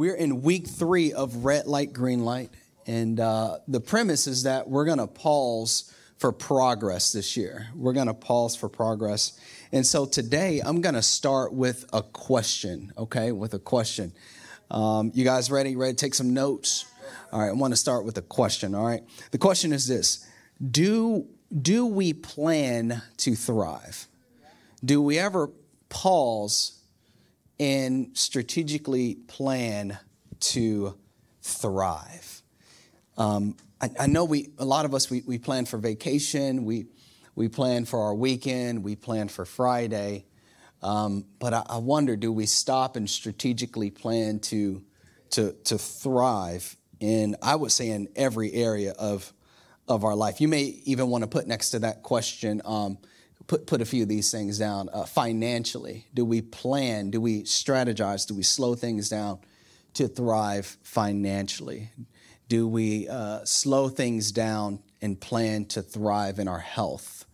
We're in week three of red light, green light. And uh, the premise is that we're going to pause for progress this year. We're going to pause for progress. And so today I'm going to start with a question, okay? With a question. Um, you guys ready? Ready to take some notes? All right, I want to start with a question, all right? The question is this Do, do we plan to thrive? Do we ever pause and strategically plan to thrive. Um, I, I, know we, a lot of us, we, we plan for vacation, we, we plan for our weekend, we plan for Friday. Um, but I, I, wonder, do we stop and strategically plan to, to, to thrive in, I would say, in every area of, of our life? You may even want to put next to that question, um, put, put a few of these things down. Uh, financially, do we plan? Do we strategize? Do we slow things down to thrive financially? Do we uh, slow things down and plan to thrive in our health?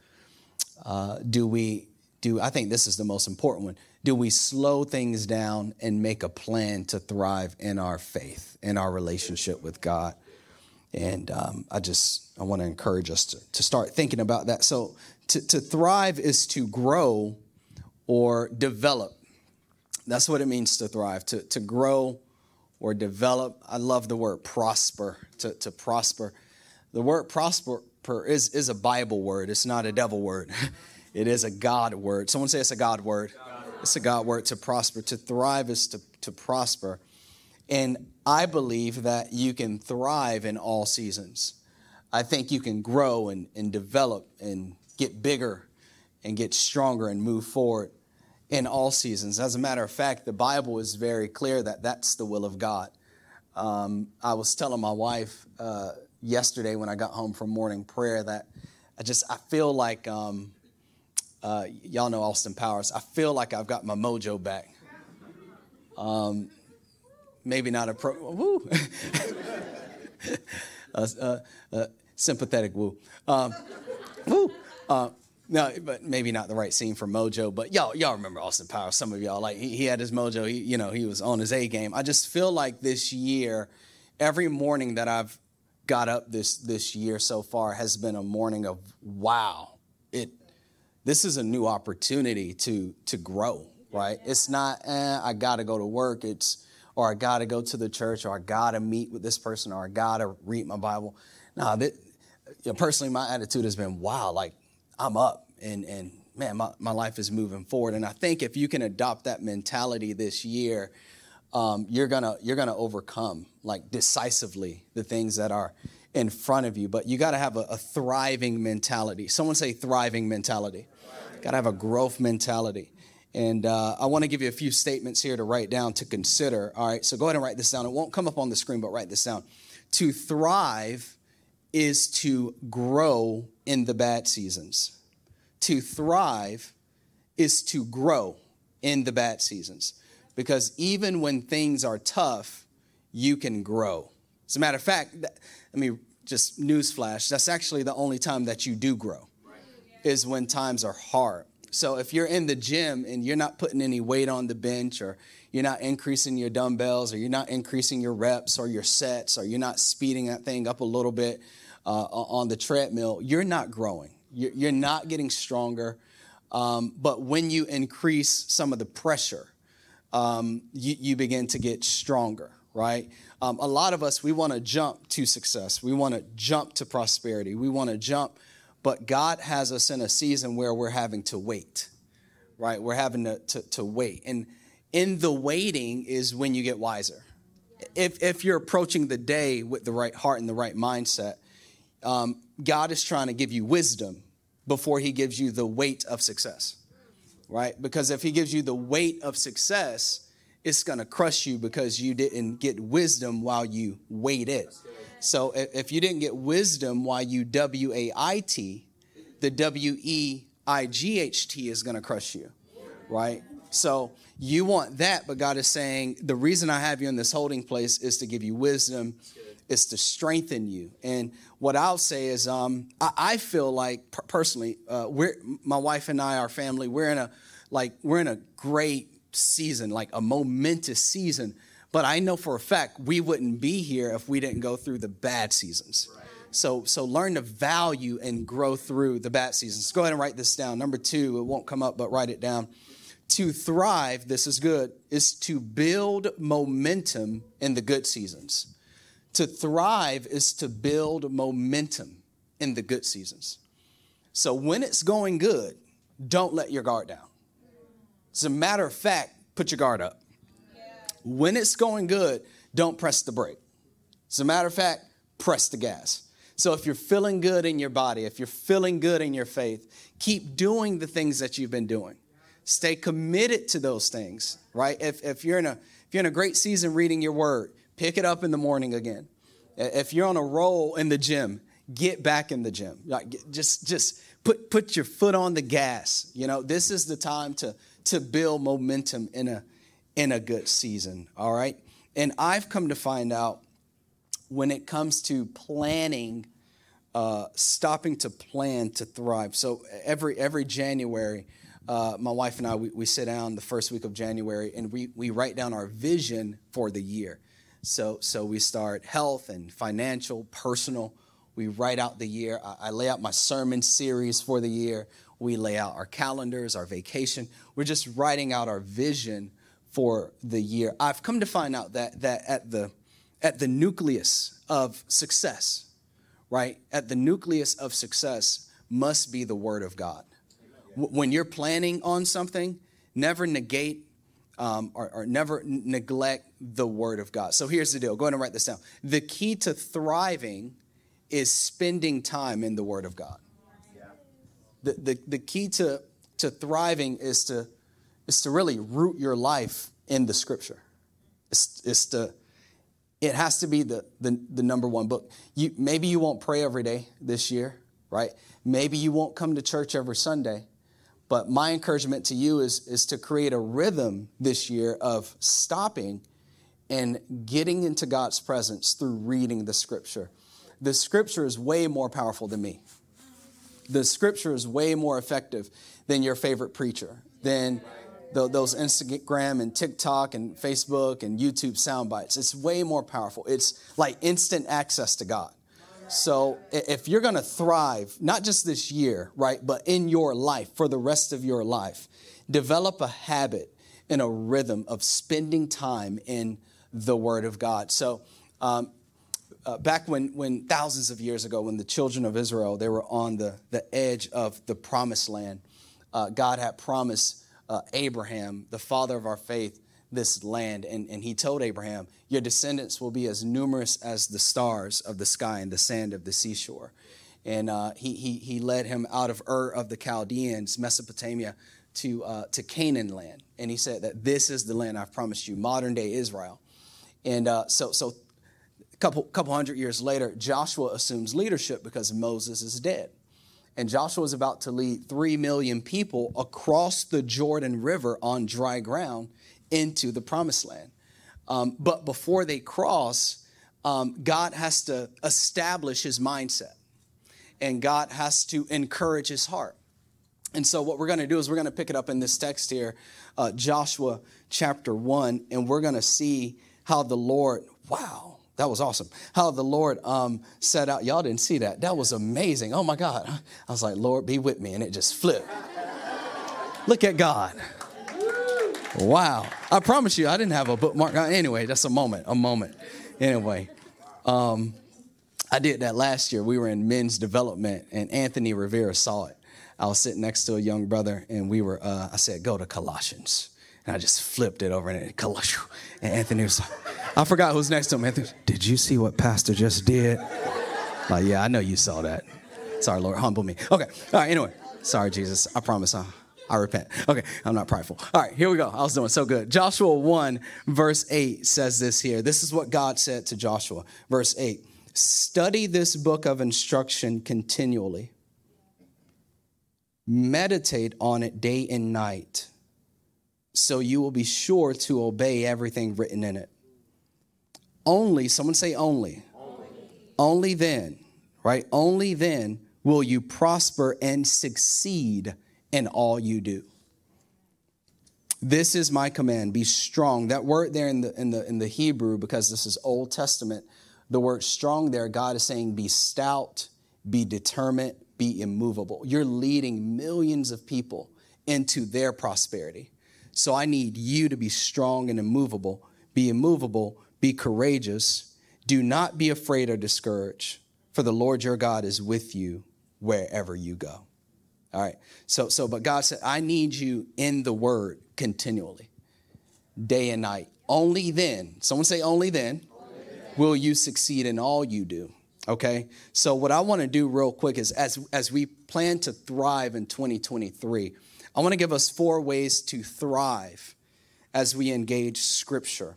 Uh, do we do? I think this is the most important one. Do we slow things down and make a plan to thrive in our faith, in our relationship with God? And um, I just I want to encourage us to, to start thinking about that. So to, to thrive is to grow or develop. That's what it means to thrive, to, to grow or develop. I love the word prosper, to, to prosper. The word prosper is, is a Bible word, it's not a devil word. It is a God word. Someone say it's a God word. God. It's a God word to prosper. To thrive is to, to prosper. And I believe that you can thrive in all seasons. I think you can grow and, and develop and get bigger and get stronger and move forward in all seasons. As a matter of fact, the Bible is very clear that that's the will of God. Um, I was telling my wife uh, yesterday when I got home from morning prayer that I just I feel like um, uh, y'all know Austin Powers. I feel like I've got my mojo back. Um, maybe not a pro. Woo. uh, sympathetic woo. Um, woo. Uh, no, but maybe not the right scene for Mojo. But y'all, y'all remember Austin Powers. Some of y'all, like he, he had his Mojo. He, you know, he was on his A game. I just feel like this year, every morning that I've got up this this year so far has been a morning of wow. It, this is a new opportunity to to grow. Right? It's not. Eh, I got to go to work. It's or I got to go to the church, or I got to meet with this person, or I got to read my Bible. Now, that, you know, personally, my attitude has been wow. Like I'm up and, and man, my, my life is moving forward. And I think if you can adopt that mentality this year, um, you're gonna you're gonna overcome like decisively the things that are in front of you. But you got to have a, a, thriving mentality. Someone say thriving mentality. Got to have a growth mentality. And uh, I want to give you a few statements here to write down to consider. All right, so go ahead and write this down. It won't come up on the screen, but write this down. To thrive is to grow in the bad seasons. To thrive is to grow in the bad seasons. Because even when things are tough, you can grow. As a matter of fact, I mean, just newsflash, that's actually the only time that you do grow, is when times are hard. So if you're in the gym and you're not putting any weight on the bench or you're not increasing your dumbbells or you're not increasing your reps or your sets or you're not speeding that thing up a little bit, uh, on the treadmill, you're not growing. You're not getting stronger. Um, but when you increase some of the pressure, um, you, you, begin to get stronger, right? Um, a lot of us, we want to jump to success. We want to jump to prosperity. We want to jump, but God has us in a season where we're having to wait, right? We're having to, to, to wait. And in the waiting is when you get wiser. If, if you're approaching the day with the right heart and the right mindset, um, God is trying to give you wisdom before he gives you the weight of success, right? Because if he gives you the weight of success, it's going to crush you because you didn't get wisdom while you waited. So if you didn't get wisdom while you W A I T, the W E I G H T is going to crush you, right? So you want that, but God is saying the reason I have you in this holding place is to give you wisdom is to strengthen you. And what I'll say is, um, I, I, feel like personally, uh, we're my wife and I, our family, we're in a like we're in a great season, like a momentous season. but I know for a fact we wouldn't be here if we didn't go through the bad seasons. So, so learn to value and grow through the bad seasons. Go ahead and write this down. Number two, it won't come up, but write it down. To thrive, this is good, is to build momentum in the good seasons. To thrive is to build momentum in the good seasons. So when it's going good, don't let your guard down. As a matter of fact, put your guard up. When it's going good, don't press the brake. As a matter of fact, press the gas. So if you're feeling good in your body, if you're feeling good in your faith, keep doing the things that you've been doing. Stay committed to those things, right? If, if you're in a if you're in a great season reading your word, pick it up in the morning again. If you're on a roll in the gym, get back in the gym. Just just put put your foot on the gas. You know, this is the time to to build momentum in a in a good season. All right. And I've come to find out when it comes to planning, uh, stopping to plan to thrive. So every every January, uh, my wife and I we, we, sit down the first week of January and we we write down our vision for the year. So so we start health and financial, personal. We write out the year. I, I lay out my sermon series for the year. We lay out our calendars, our vacation. We're just writing out our vision for the year. I've come to find out that that at the at the nucleus of success, right? At the nucleus of success must be the Word of God. When you're planning on something, never negate um, or, or, never neglect the Word of God. So here's the deal. Go ahead and write this down. The key to thriving is spending time in the Word of God. The, the, the key to, to thriving is to, is to really root your life in the Scripture. It's, it's to it has to be the, the, the, number one book. You, maybe you won't pray every day this year, right? Maybe you won't come to church every Sunday. But my encouragement to you is, is to create a rhythm this year of stopping and getting into God's presence through reading the scripture. The scripture is way more powerful than me. The scripture is way more effective than your favorite preacher, than the, those Instagram and TikTok and Facebook and YouTube sound bites. It's way more powerful. It's like instant access to God. So if you're going to thrive, not just this year, right, but in your life for the rest of your life, develop a habit and a rhythm of spending time in the Word of God. So um, uh, back when, when thousands of years ago, when the children of Israel they were on the, the edge of the promised land, uh, God had promised uh, Abraham, the father of our faith, this land. And, and he told Abraham, Your descendants will be as numerous as the stars of the sky and the sand of the seashore. And uh, he, he, he led him out of Ur of the Chaldeans, Mesopotamia, to, uh, to Canaan land. And he said that this is the land I've promised you, modern day Israel. And uh, so, so a couple, couple hundred years later, Joshua assumes leadership because Moses is dead and Joshua is about to lead three million people across the Jordan River on dry ground into the promised land. Um, but before they cross, um, God has to establish his mindset and God has to encourage his heart. And so, what we're going to do is we're going to pick it up in this text here, uh, Joshua chapter 1, and we're going to see how the Lord, wow, that was awesome. How the Lord um, set out. Y'all didn't see that. That was amazing. Oh my God. I was like, Lord, be with me. And it just flipped. Look at God. Wow. I promise you, I didn't have a bookmark. Uh, anyway, that's a moment, a moment. Anyway, um, I did that last year. We were in men's development, and Anthony Rivera saw it. I was sitting next to a young brother, and we were, uh, I said, go to Colossians. And I just flipped it over, and, it, and Anthony was like, I forgot who's next to him. Anthony, did you see what Pastor just did? Like, yeah, I know you saw that. Sorry, Lord, humble me. Okay, all right, anyway. Sorry, Jesus. I promise I, I repent. Okay, I'm not prideful. All right, here we go. I was doing so good. Joshua 1, verse 8 says this here. This is what God said to Joshua. Verse 8 Study this book of instruction continually, meditate on it day and night, so you will be sure to obey everything written in it. Only, someone say only. Only, only then, right? Only then will you prosper and succeed in all you do. This is my command: be strong. That word there in the in the in the Hebrew, because this is Old Testament, the word strong there, God is saying, be stout, be determined, be immovable. You're leading millions of people into their prosperity. So I need you to be strong and immovable. Be immovable, be courageous. Do not be afraid or discouraged, for the Lord your God is with you wherever you go. All right. So, so, but God said, I need you in the word continually, day and night. Only then, someone say, only then, only then. will you succeed in all you do. Okay. So, what I want to do real quick is as, as we plan to thrive in 2023, I want to give us four ways to thrive as we engage scripture,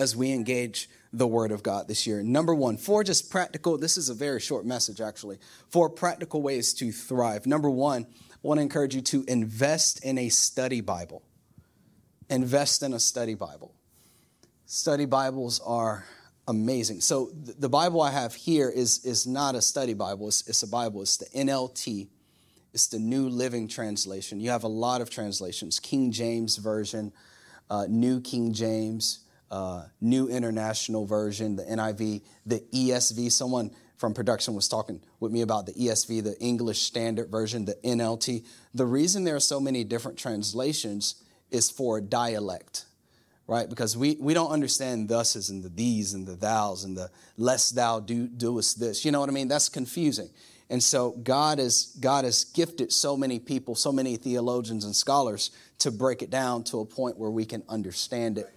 as we engage the Word of God this year. Number one, four just practical, this is a very short message actually, four practical ways to thrive. Number one, I want to encourage you to invest in a study Bible. Invest in a study Bible. Study Bibles are amazing. So the Bible I have here is, is not a study Bible, it's, it's a Bible, it's the NLT. It's the New Living Translation. You have a lot of translations King James Version, uh, New King James, uh, New International Version, the NIV, the ESV. Someone from production was talking with me about the ESV, the English Standard Version, the NLT. The reason there are so many different translations is for dialect, right? Because we, we don't understand thuses and the these and the thous and the lest thou do, doest this. You know what I mean? That's confusing. And so God has, God has gifted so many people, so many theologians and scholars to break it down to a point where we can understand it.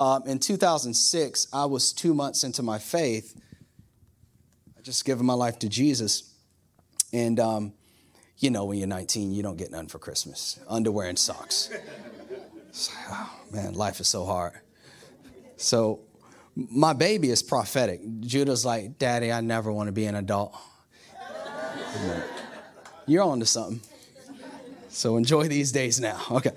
Um, in 2006, I was two months into my faith. I just given my life to Jesus. And, um, you know, when you're 19, you don't get none for Christmas underwear and socks. Oh, man, life is so hard. So, my baby is prophetic. Judah's like, Daddy, I never want to be an adult. You're on to something. So, enjoy these days now. Okay.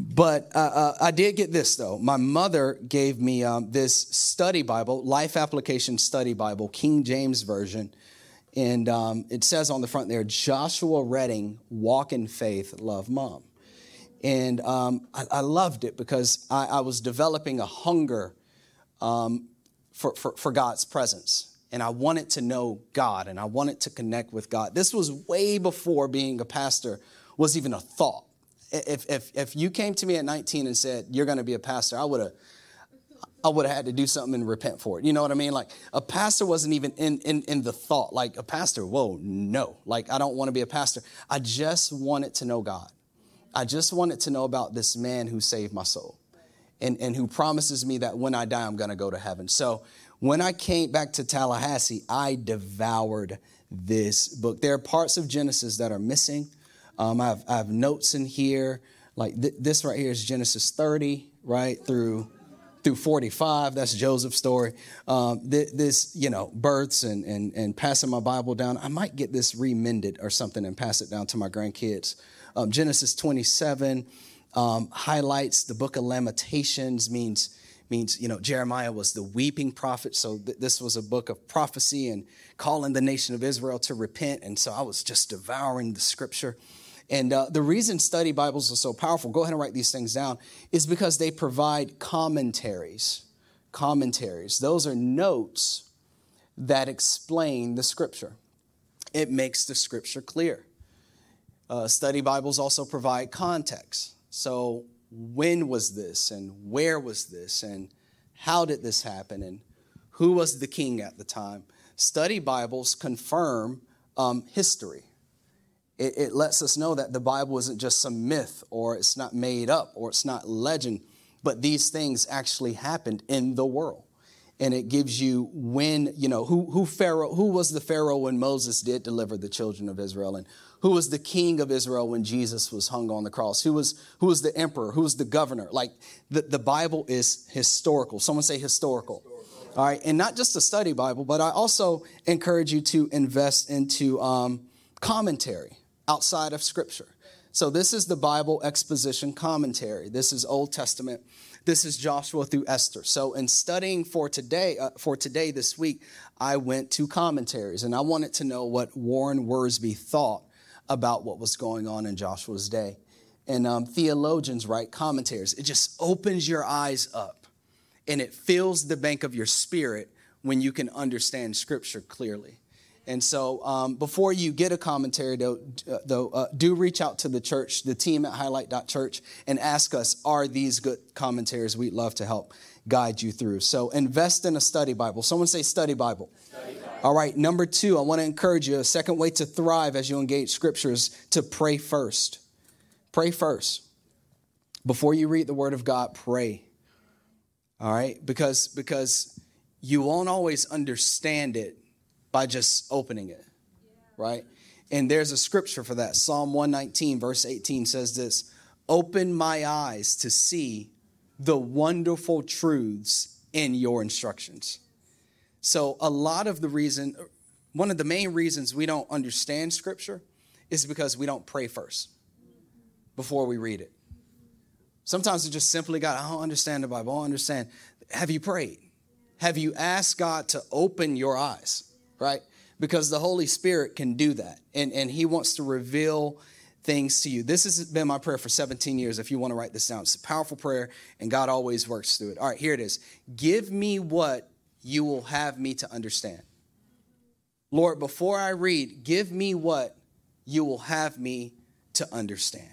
But uh, uh, I did get this though. My mother gave me um, this study Bible, Life Application Study Bible, King James Version. And um, it says on the front there, Joshua Redding, Walk in Faith, Love Mom. And um, I, I, loved it because I, I was developing a hunger um, for, for, for God's presence. And I wanted to know God and I wanted to connect with God. This was way before being a pastor was even a thought if, if, if you came to me at 19 and said, you're going to be a pastor, I would have, I would have had to do something and repent for it. You know what I mean? Like a pastor wasn't even in, in, in the thought. Like a pastor, whoa, no. Like I don't want to be a pastor. I just wanted to know God. I just wanted to know about this man who saved my soul and, and who promises me that when I die, I'm going to go to heaven. So when I came back to Tallahassee, I devoured this book. There are parts of Genesis that are missing. Um, I, have, I, have, notes in here. Like th- this right here is Genesis 30, right through through 45. That's Joseph's story. Um, th- this, you know, births and, and and passing my Bible down. I might get this remended or something and pass it down to my grandkids. Um, Genesis 27 um, highlights the book of Lamentations means means you know jeremiah was the weeping prophet so th- this was a book of prophecy and calling the nation of israel to repent and so i was just devouring the scripture and uh, the reason study Bibles are so powerful, go ahead and write these things down, is because they provide commentaries. Commentaries. Those are notes that explain the scripture. It makes the scripture clear. Uh, study Bibles also provide context. So, when was this, and where was this, and how did this happen, and who was the king at the time? Study Bibles confirm um, history it, it lets us know that the Bible isn't just some myth or it's not made up or it's not legend, but these things actually happened in the world. And it gives you when you know who who pharaoh who was the pharaoh when moses did deliver the children of israel? And who was the king of israel when jesus was hung on the cross? Who was who was the emperor? Who was the governor? Like the, the bible is historical. Someone say historical. historical. all right. And not just a study bible but i also encourage you to invest into um, commentary outside of Scripture. So, this is the Bible exposition commentary. This is Old Testament. This is Joshua through Esther. So, in studying for today, uh, for today this week, I went to commentaries and I wanted to know what Warren Wiersbe thought about what was going on in Joshua's day. and um, theologians write commentaries. It just opens your eyes up and it fills the bank of your spirit when you can understand scripture clearly. And so, um, before you get a commentary, though, uh, though uh, do reach out to the church, the team at highlight.church, and ask us, are these good commentaries? We'd love to help guide you through. So, invest in a study Bible. Someone say, study Bible. Study Bible. All right, number two, I want to encourage you a second way to thrive as you engage scriptures to pray first. Pray first. Before you read the word of God, pray. All right? Because because you won't always understand it by just opening it. Right? And there's a scripture for that. Psalm 119 verse 18 says this, "Open my eyes to see the wonderful truths in your instructions." So a lot of the reason one of the main reasons we don't understand scripture is because we don't pray first before we read it. Sometimes it's just simply God, I don't understand the Bible. I don't understand. Have you prayed? Have you asked God to open your eyes? Right? Because the Holy Spirit can do that. And, and He wants to reveal things to you. This has been my prayer for 17 years. If you want to write this down, it's a powerful prayer, and God always works through it. All right, here it is. Give me what you will have me to understand. Lord, before I read, give me what you will have me to understand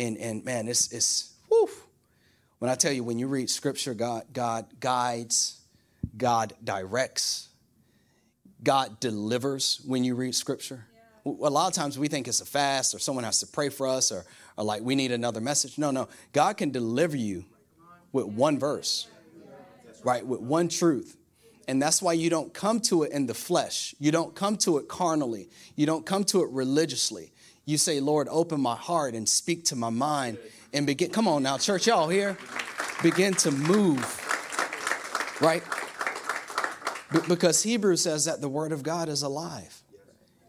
and and man, it's it's whew. When I tell you, when you read scripture, God God guides, God directs, God delivers when you read scripture. Yeah. A lot of times we think it's a fast or someone has to pray for us or, or like we need another message. No, no. God can deliver you with one verse, right? With one truth. And that's why you don't come to it in the flesh. You don't come to it carnally. You don't come to it religiously. You say, Lord, open my heart and speak to my mind and begin. Come on now, church, y'all here. Begin to move, right? Because Hebrews says that the word of God is alive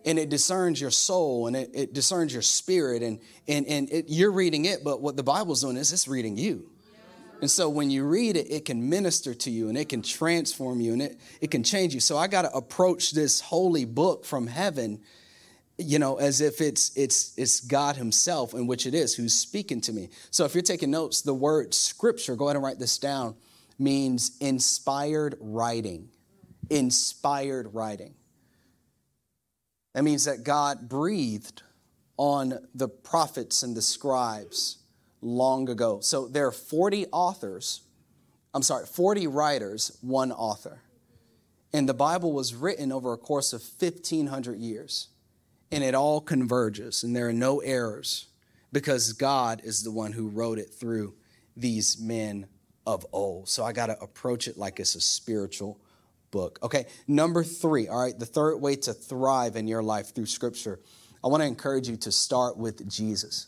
and it discerns your soul and it, it discerns your spirit and, and, and it, you're reading it, but what the Bible's doing is it's reading you. And so when you read it, it can minister to you and it can transform you and it, it can change you. So I got to approach this holy book from heaven you know as if it's it's it's god himself in which it is who's speaking to me so if you're taking notes the word scripture go ahead and write this down means inspired writing inspired writing. That means that god breathed on the prophets and the scribes long ago. So there are 40 authors i'm sorry 40 writers one author. And the bible was written over a course of 1500 years. And it all converges and there are no errors because God is the one who wrote it through these men of old. So I got to approach it like it's a spiritual book. Okay, number three, all right, the third way to thrive in your life through scripture, I want to encourage you to start with Jesus.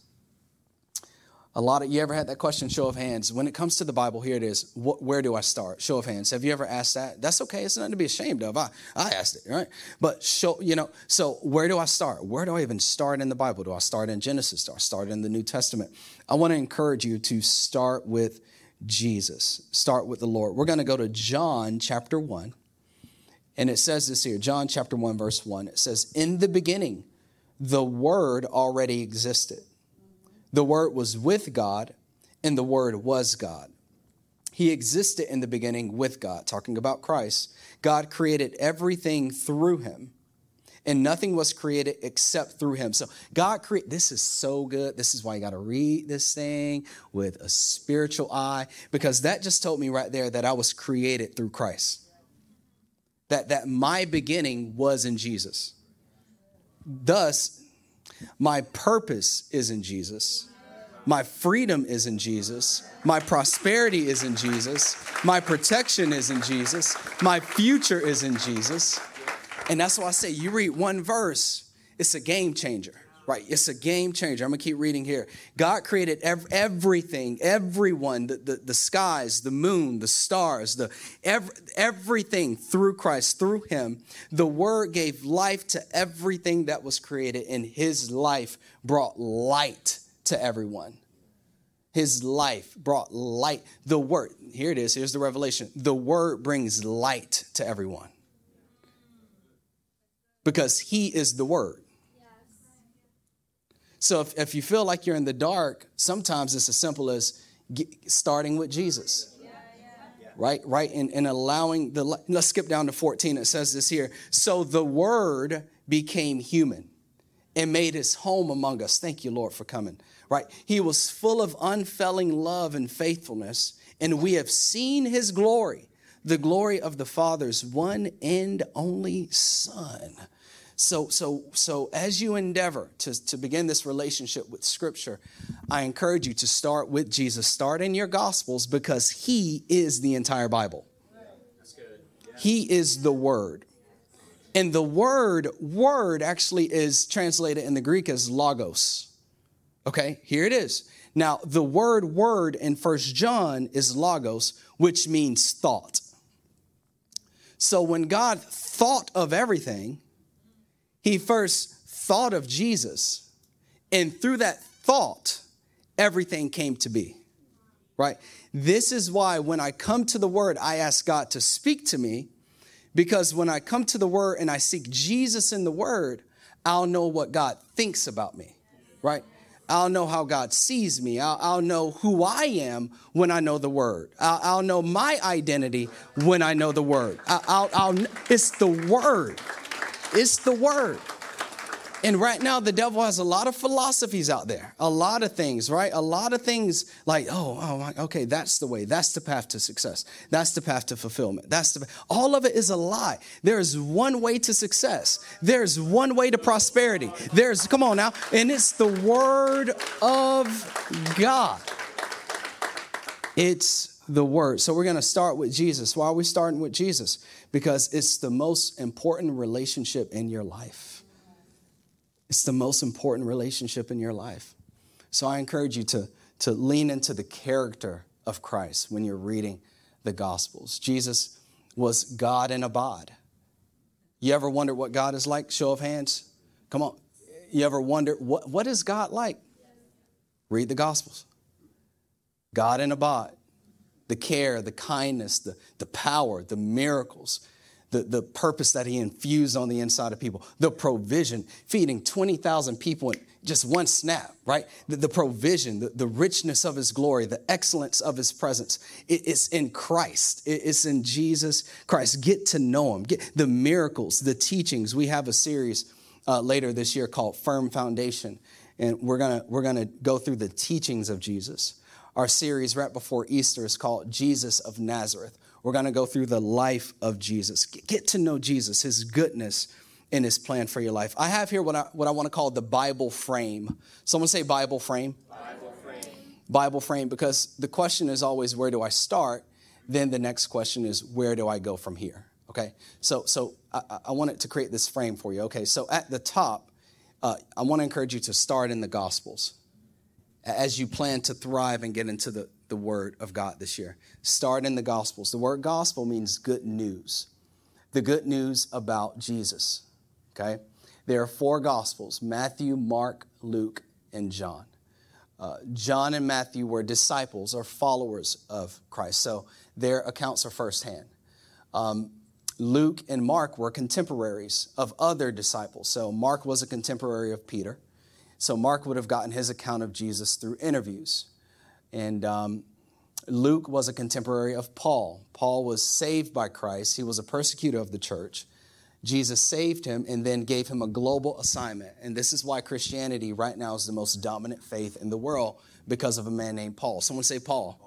A lot of you ever had that question? Show of hands. When it comes to the Bible, here it is. What, where do I start? Show of hands. Have you ever asked that? That's okay. It's nothing to be ashamed of. I, I asked it, right? But show, you know. So where do I start? Where do I even start in the Bible? Do I start in Genesis? Do I start in the New Testament? I want to encourage you to start with Jesus. Start with the Lord. We're going to go to John chapter one, and it says this here. John chapter one, verse one. It says, "In the beginning, the Word already existed." The Word was with God, and the Word was God. He existed in the beginning with God, talking about Christ. God created everything through him, and nothing was created except through him. So, God created, this is so good. This is why you got to read this thing with a spiritual eye, because that just told me right there that I was created through Christ. That, that my beginning was in Jesus. Thus, my purpose is in Jesus. My freedom is in Jesus. My prosperity is in Jesus. My protection is in Jesus. My future is in Jesus. And that's why I say you read one verse, it's a game changer, right? It's a game changer. I'm gonna keep reading here. God created ev- everything, everyone, the, the, the, skies, the moon, the stars, the ev- everything through Christ, through Him. The Word gave life to everything that was created, and His life brought light to everyone. His life brought light. The word, here it is, here's the revelation. The word brings light to everyone. Because he is the word. So if, if you feel like you're in the dark, sometimes it's as simple as get, starting with Jesus. Right, right, and, and allowing the, let's skip down to 14. It says this here. So the word became human and made his home among us. Thank you, Lord, for coming. Right, he was full of unfailing love and faithfulness, and we have seen his glory, the glory of the Father's one and only Son so, so, so as you endeavor to, to begin this relationship with Scripture, I encourage you to start with Jesus. Start in your Gospels because He is the entire Bible. He is the Word. And the word, word actually is translated in the Greek as logos. Okay, here it is. Now, the word word in First John is logos, which means thought. So when God thought of everything, he first thought of Jesus, and through that thought, everything came to be. Right? This is why when I come to the Word, I ask God to speak to me, because when I come to the Word and I seek Jesus in the Word, I'll know what God thinks about me. Right? I'll know how God sees me. I'll, I'll, know who I am when I know the word. I'll, I'll know my identity when I know the word. I'll, I'll, it's the word. It's the word. And right now, the devil has a lot of philosophies out there, a lot of things, right? A lot of things like, oh, oh, okay, that's the way. That's the path to success. That's the path to fulfillment. That's the all of it is a lie. There is one way to success. There's one way to prosperity. There's come on now, and it's the word of God. It's the word. So we're going to start with Jesus. Why are we starting with Jesus? because it's the most important relationship in your life. It's the most important relationship in your life. So I encourage you to, to lean into the character of Christ when you're reading the Gospels. Jesus was God in a bod. You ever wonder what God is like? Show of hands. Come on. You ever wonder what, what is God like? Read the Gospels. God in a bod the care, the kindness, the, the power, the miracles, the, the purpose that he infused on the inside of people, the provision, feeding 20,000 people in just one snap, right? The, the provision, the, the, richness of his glory, the excellence of his presence. It, it's in Christ, it, it's in Jesus Christ. Get to know him, get the miracles, the teachings. We have a series uh, later this year called Firm Foundation, and we're gonna, we're gonna go through the teachings of Jesus. Our series right before Easter is called Jesus of Nazareth. We're going to go through the life of Jesus. Get to know Jesus, his goodness, and his plan for your life. I have here what I, what I want to call the Bible frame. Someone say Bible frame. Bible frame. Bible frame, because the question is always where do I start? Then the next question is where do I go from here? Okay, so so I, I wanted to create this frame for you. Okay, so at the top, uh, I want to encourage you to start in the Gospels as you plan to thrive and get into the, the Word of God this year. Start in the Gospels. The word gospel means good news, the good news about Jesus. Okay? There are four Gospels Matthew, Mark, Luke, and John. Uh, John and Matthew were disciples or followers of Christ, so their accounts are firsthand. Um, Luke and Mark were contemporaries of other disciples. So Mark was a contemporary of Peter. So Mark would have gotten his account of Jesus through interviews. And um, Luke was a contemporary of Paul. Paul was saved by Christ, he was a persecutor of the church. Jesus saved him and then gave him a global assignment. And this is why Christianity right now is the most dominant faith in the world because of a man named Paul. Someone say Paul.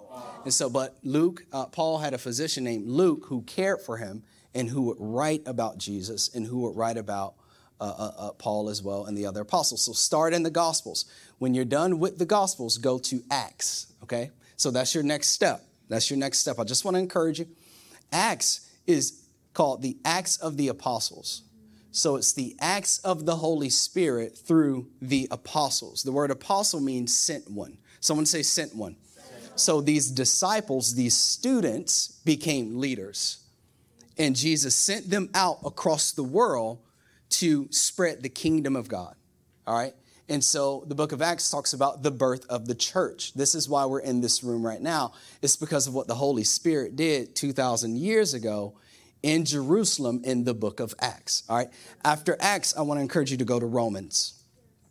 And so, but Luke, uh, Paul had a physician named Luke who cared for him and who would write about Jesus and who would write about uh, uh, uh, Paul as well and the other apostles. So start in the Gospels. When you're done with the Gospels, go to Acts, okay? So that's your next step. That's your next step. I just want to encourage you. Acts is called the Acts of the Apostles. So it's the acts of the Holy Spirit through the apostles. The word apostle means sent one. Someone say sent one. So these disciples, these students became leaders. And Jesus sent them out across the world to spread the kingdom of God. All right? And so the book of Acts talks about the birth of the church. This is why we're in this room right now. It's because of what the Holy Spirit did 2,000 years ago in Jerusalem in the book of Acts. All right? After Acts, I want to encourage you to go to Romans.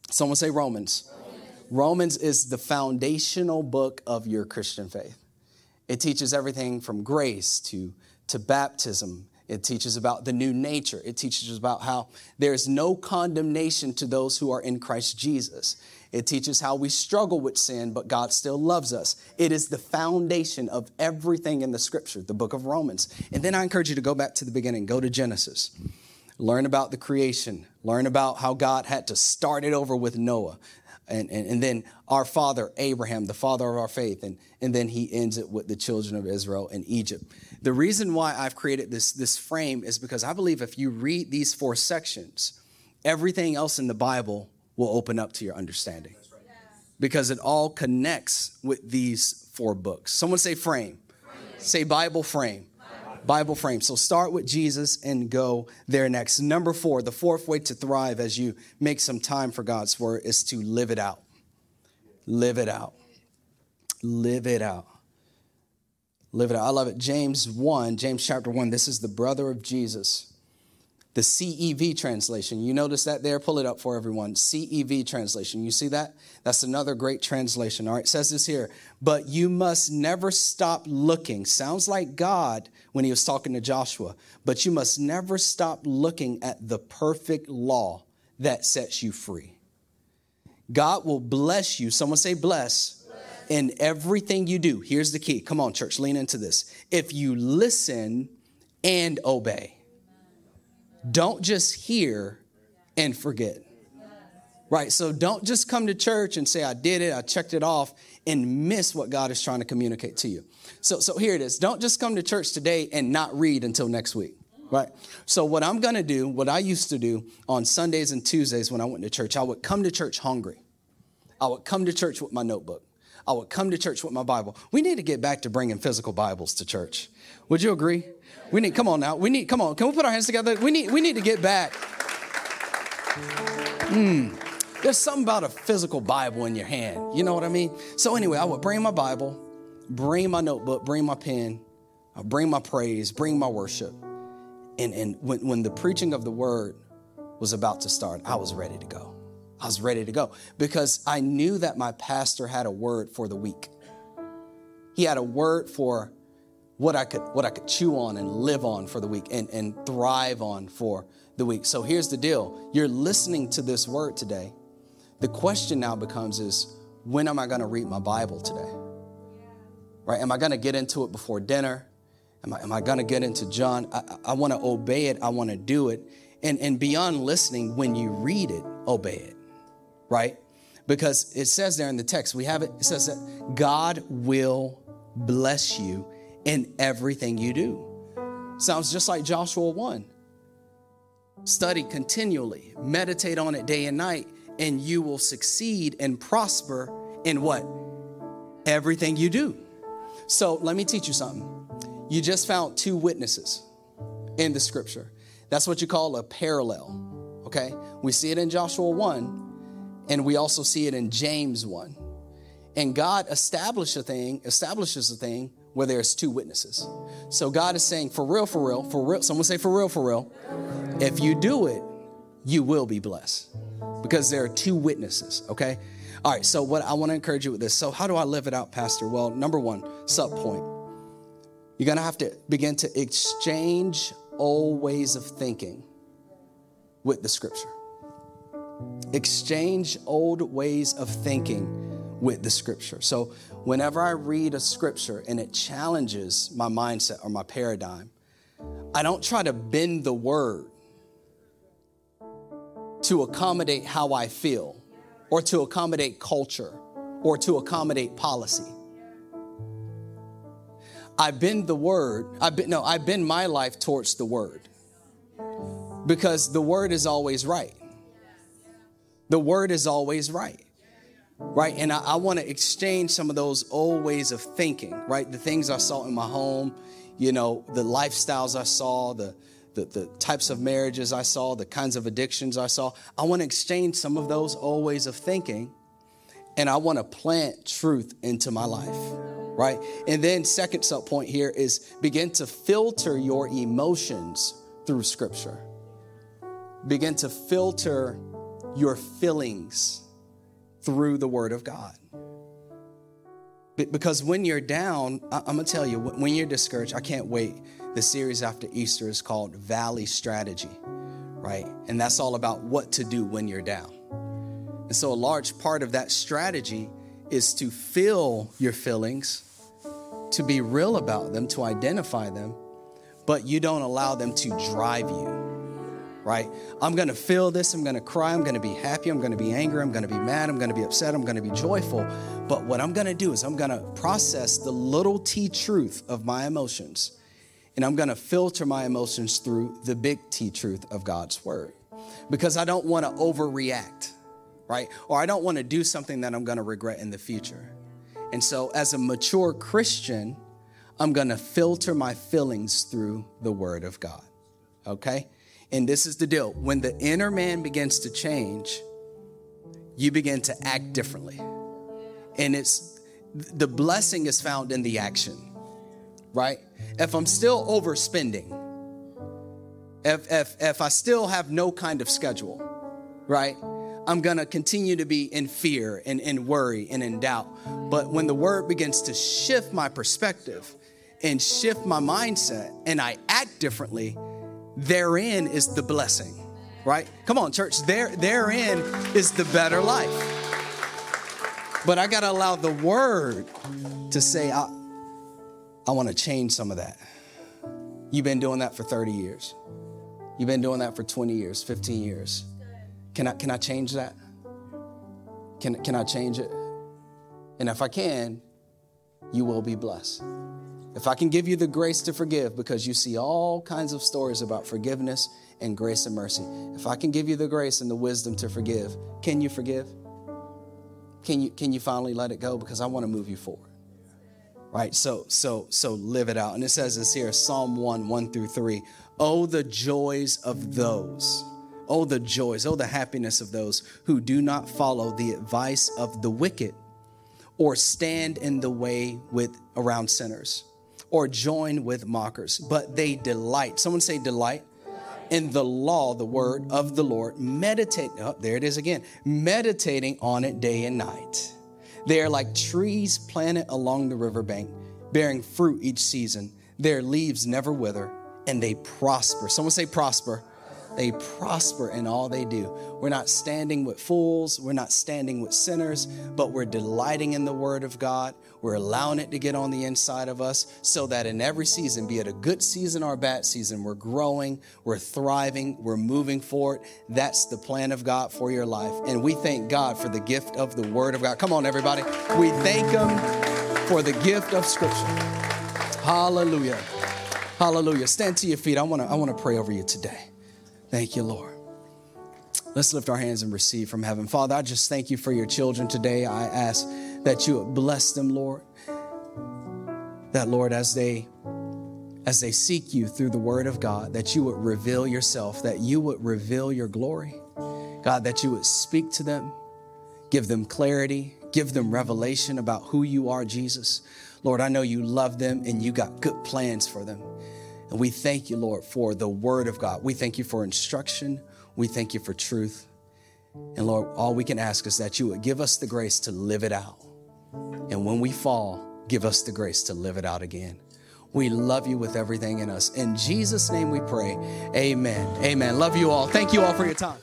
Someone say Romans. Romans. Romans is the foundational book of your Christian faith. It teaches everything from grace to, to baptism. It teaches about the new nature. It teaches about how there's no condemnation to those who are in Christ Jesus. It teaches how we struggle with sin, but God still loves us. It is the foundation of everything in the scripture, the book of Romans. And then I encourage you to go back to the beginning, go to Genesis. Learn about the creation, learn about how God had to start it over with Noah. And, and, and then our father, Abraham, the father of our faith. And, and then he ends it with the children of Israel in Egypt. The reason why I've created this, this frame is because I believe if you read these four sections, everything else in the Bible will open up to your understanding. Because it all connects with these four books. Someone say frame. frame. Say Bible frame. Bible frame. So start with Jesus and go there next. Number four, the fourth way to thrive as you make some time for God's word is to live it out. Live it out. Live it out. Live it out. I love it. James 1, James chapter 1, this is the brother of Jesus the CEV translation. You notice that there? Pull it up for everyone. CEV translation. You see that? That's another great translation. All right, it says this here. But you must never stop looking. Sounds like God when he was talking to Joshua. But you must never stop looking at the perfect law that sets you free. God will bless you. Someone say bless. In everything you do. Here's the key. Come on, church, lean into this. If you listen and obey. Don't just hear and forget. Right? So don't just come to church and say, I did it, I checked it off, and miss what God is trying to communicate to you. So, so here it is. Don't just come to church today and not read until next week. Right? So, what I'm gonna do, what I used to do on Sundays and Tuesdays when I went to church, I would come to church hungry. I would come to church with my notebook. I would come to church with my Bible. We need to get back to bringing physical Bibles to church. Would you agree? We need, come on now. We need, come on. Can we put our hands together? We need, we need to get back. Hmm. There's something about a physical Bible in your hand. You know what I mean? So anyway, I would bring my Bible, bring my notebook, bring my pen, I'll bring my praise, bring my worship. And, and when, when the preaching of the word was about to start, I was ready to go. I was ready to go because I knew that my pastor had a word for the week. He had a word for what I could what I could chew on and live on for the week and, and thrive on for the week. So here's the deal. You're listening to this word today. The question now becomes is when am I going to read my Bible today? Right? Am I going to get into it before dinner? Am I, am I going to get into John? I, I want to obey it. I want to do it. And, and beyond listening, when you read it, obey it. Right? Because it says there in the text, we have it, it says that God will bless you in everything you do. Sounds just like Joshua 1. Study continually, meditate on it day and night, and you will succeed and prosper in what? Everything you do. So let me teach you something. You just found two witnesses in the scripture. That's what you call a parallel. Okay? We see it in Joshua 1, and we also see it in James 1. And God established a thing, establishes a thing where there's two witnesses. So God is saying, for real, for real, for real. Someone say, for real, for real. If you do it, you will be blessed because there are two witnesses, okay? All right, so what I want to encourage you with this. So, how do I live it out, Pastor? Well, number one, sub point. You're going to have to begin to exchange old ways of thinking with the scripture. Exchange old ways of thinking with the scripture. So, whenever I read a scripture and it challenges my mindset or my paradigm, I don't try to bend the word to accommodate how I feel or to accommodate culture or to accommodate policy. I bend the word, I bend, no, I bend my life towards the word because the word is always right. The word is always right right? And I, I want to exchange some of those old ways of thinking, right? The things I saw in my home, you know, the lifestyles I saw, the, the, the types of marriages I saw, the kinds of addictions I saw. I want to exchange some of those old ways of thinking and I want to plant truth into my life, right? And then, second sub point here is begin to filter your emotions through scripture. Begin to filter your feelings through the Word of God. Because when you're down, I'm gonna tell you, when you're discouraged, I can't wait. The series after Easter is called Valley Strategy, right? And that's all about what to do when you're down. And so, a large part of that strategy is to feel your feelings, to be real about them, to identify them, but you don't allow them to drive you right? I'm gonna feel this, I'm gonna cry, I'm gonna be happy, I'm gonna be angry, I'm gonna be mad, I'm gonna be upset, I'm gonna be joyful. But what I'm gonna do is I'm gonna process the little t truth of my emotions, and I'm gonna filter my emotions through the big T truth of God's word. Because I don't wanna overreact, right? Or I don't wanna do something that I'm gonna regret in the future. And so, as a mature Christian, I'm gonna filter my feelings through the word of God, okay? And this is the deal when the inner man begins to change, you begin to act differently. And it's the blessing is found in the action, right? If I'm still overspending, if, if, if I still have no kind of schedule, right? I'm gonna continue to be in fear and in worry and in doubt. But when the word begins to shift my perspective and shift my mindset and I act differently, therein is the blessing, right? Come on, church, there, therein is the better life. But I got to allow the word to say, I, I want to change some of that. You've been doing that for 30 years. You've been doing that for 20 years, 15 years. Can I, can I change that? Can, can I change it? And if I can, you will be blessed. If I can give you the grace to forgive, because you see all kinds of stories about forgiveness and grace and mercy. If I can give you the grace and the wisdom to forgive, can you forgive? Can you can you finally let it go? Because I want to move you forward. Right? So so so live it out. And it says this here, Psalm 1, 1 through 3. Oh, the joys of those. Oh, the joys, oh, the happiness of those who do not follow the advice of the wicked or stand in the way with around sinners or join with mockers, but they delight. Someone say delight in the law, the word of the Lord, meditate. Oh, there it is again. Meditating on it day and night. They are like trees planted along the riverbank, bearing fruit each season. Their leaves never wither, and they prosper. Someone say prosper. They prosper in all they do. We're not standing with fools, we're not standing with sinners, but we're delighting in the Word of God. We're allowing it to get on the inside of us so that in every season, be it a good season or a bad season, we're growing, we're thriving, we're moving forward. That's the plan of God for your life. And we thank God for the gift of the Word of God. Come on, everybody. We thank Him for the gift of Scripture. Hallelujah. Hallelujah. Stand to your feet. I want to I want to pray over you today. Thank you, Lord. Let's lift our hands and receive from heaven. Father, I just thank you for your children today. I ask that you bless them, Lord. That, Lord, as they as they seek you through the word of God, that you would reveal yourself, that you would reveal your glory. God, that you would speak to them, give them clarity, give them revelation about who you are, Jesus. Lord, I know you love them and you got good plans for them. And we thank you, Lord, for the word of God. We thank you for instruction. We thank you for truth. And Lord, all we can ask is that you would give us the grace to live it out. And when we fall, give us the grace to live it out again. We love you with everything in us. In Jesus' name we pray. Amen. Amen. Love you all. Thank you all for your time.